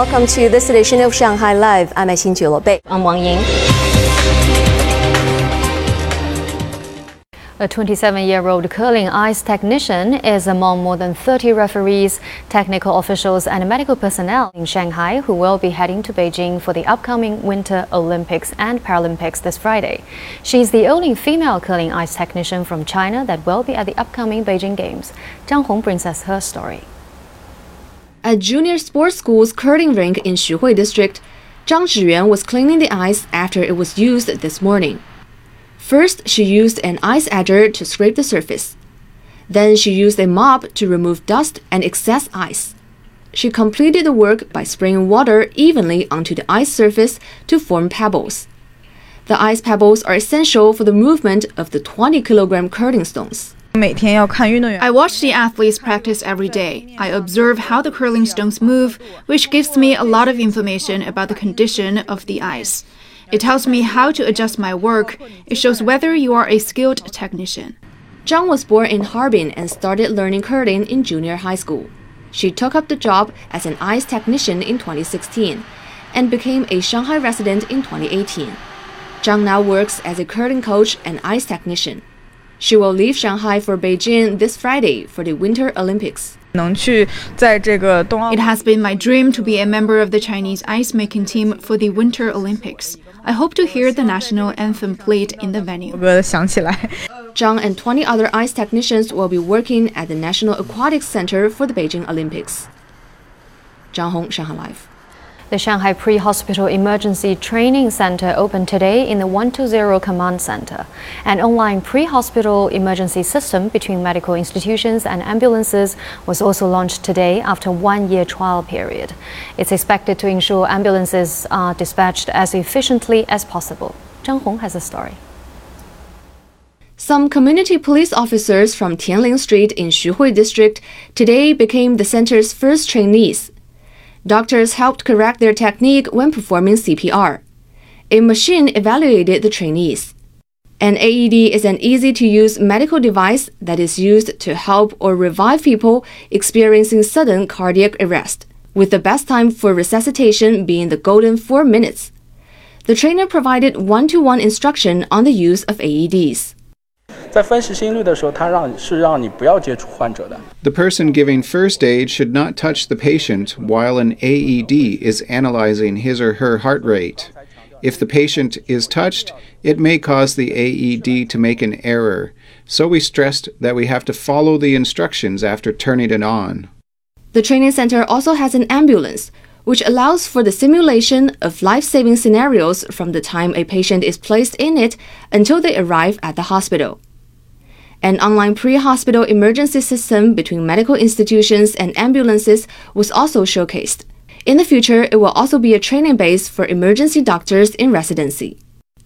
welcome to this edition of Shanghai Live. I'm Xin Bei. I'm Wang Ying. A 27 year old curling ice technician is among more than 30 referees, technical officials, and medical personnel in Shanghai who will be heading to Beijing for the upcoming Winter Olympics and Paralympics this Friday. She's the only female curling ice technician from China that will be at the upcoming Beijing Games. Zhang Hong brings us her story. At Junior Sports School's curling rink in Xuhui District, Zhang Zhiyuan was cleaning the ice after it was used this morning. First, she used an ice edger to scrape the surface. Then she used a mop to remove dust and excess ice. She completed the work by spraying water evenly onto the ice surface to form pebbles. The ice pebbles are essential for the movement of the 20 kilogram curling stones. I watch the athletes practice every day. I observe how the curling stones move, which gives me a lot of information about the condition of the ice. It tells me how to adjust my work. It shows whether you are a skilled technician. Zhang was born in Harbin and started learning curling in junior high school. She took up the job as an ice technician in 2016 and became a Shanghai resident in 2018. Zhang now works as a curling coach and ice technician. She will leave Shanghai for Beijing this Friday for the Winter Olympics. It has been my dream to be a member of the Chinese ice making team for the Winter Olympics. I hope to hear the national anthem played in the venue. Zhang and 20 other ice technicians will be working at the National Aquatics Center for the Beijing Olympics. Zhang Hong, Shanghai Live. The Shanghai Pre-Hospital Emergency Training Center opened today in the 120 Command Center. An online pre-hospital emergency system between medical institutions and ambulances was also launched today after one-year trial period. It's expected to ensure ambulances are dispatched as efficiently as possible. Zhang Hong has a story. Some community police officers from Tianlin Street in Xuhui District today became the center's first trainees Doctors helped correct their technique when performing CPR. A machine evaluated the trainees. An AED is an easy to use medical device that is used to help or revive people experiencing sudden cardiac arrest, with the best time for resuscitation being the golden four minutes. The trainer provided one to one instruction on the use of AEDs. The person giving first aid should not touch the patient while an AED is analyzing his or her heart rate. If the patient is touched, it may cause the AED to make an error, so we stressed that we have to follow the instructions after turning it on. The training center also has an ambulance, which allows for the simulation of life saving scenarios from the time a patient is placed in it until they arrive at the hospital. An online pre hospital emergency system between medical institutions and ambulances was also showcased. In the future, it will also be a training base for emergency doctors in residency.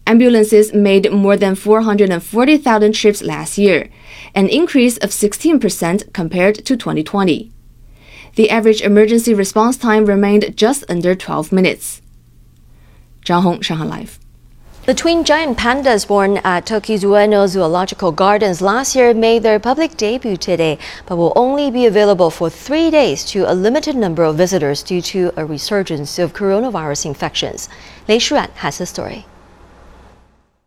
Ambulances made more than 440,000 trips last year, an increase of 16% compared to 2020. The average emergency response time remained just under 12 minutes. Zhang Hong, Shanghai Live. The twin giant pandas born at Tokyo's Ueno Zoological Gardens last year made their public debut today, but will only be available for three days to a limited number of visitors due to a resurgence of coronavirus infections. Lei Shuan has the story.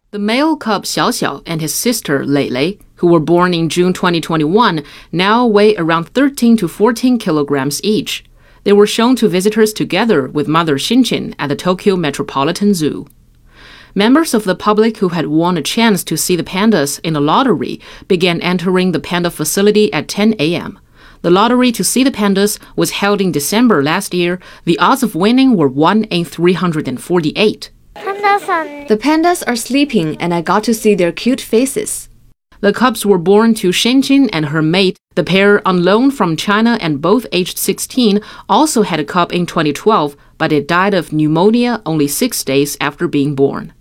The male cub Xiao Xiao and his sister Lei Lei, who were born in June 2021, now weigh around 13 to 14 kilograms each. They were shown to visitors together with mother Xinqin at the Tokyo Metropolitan Zoo. Members of the public who had won a chance to see the pandas in a lottery began entering the panda facility at 10 a.m. The lottery to see the pandas was held in December last year. The odds of winning were 1 in 348. The pandas are sleeping, and I got to see their cute faces. The cubs were born to Shenjin and her mate. The pair, on loan from China and both aged 16, also had a cub in 2012, but it died of pneumonia only six days after being born.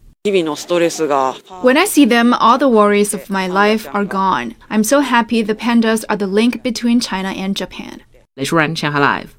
When I see them, all the worries of my life are gone. I'm so happy the pandas are the link between China and Japan. Let's run Shanghai Live.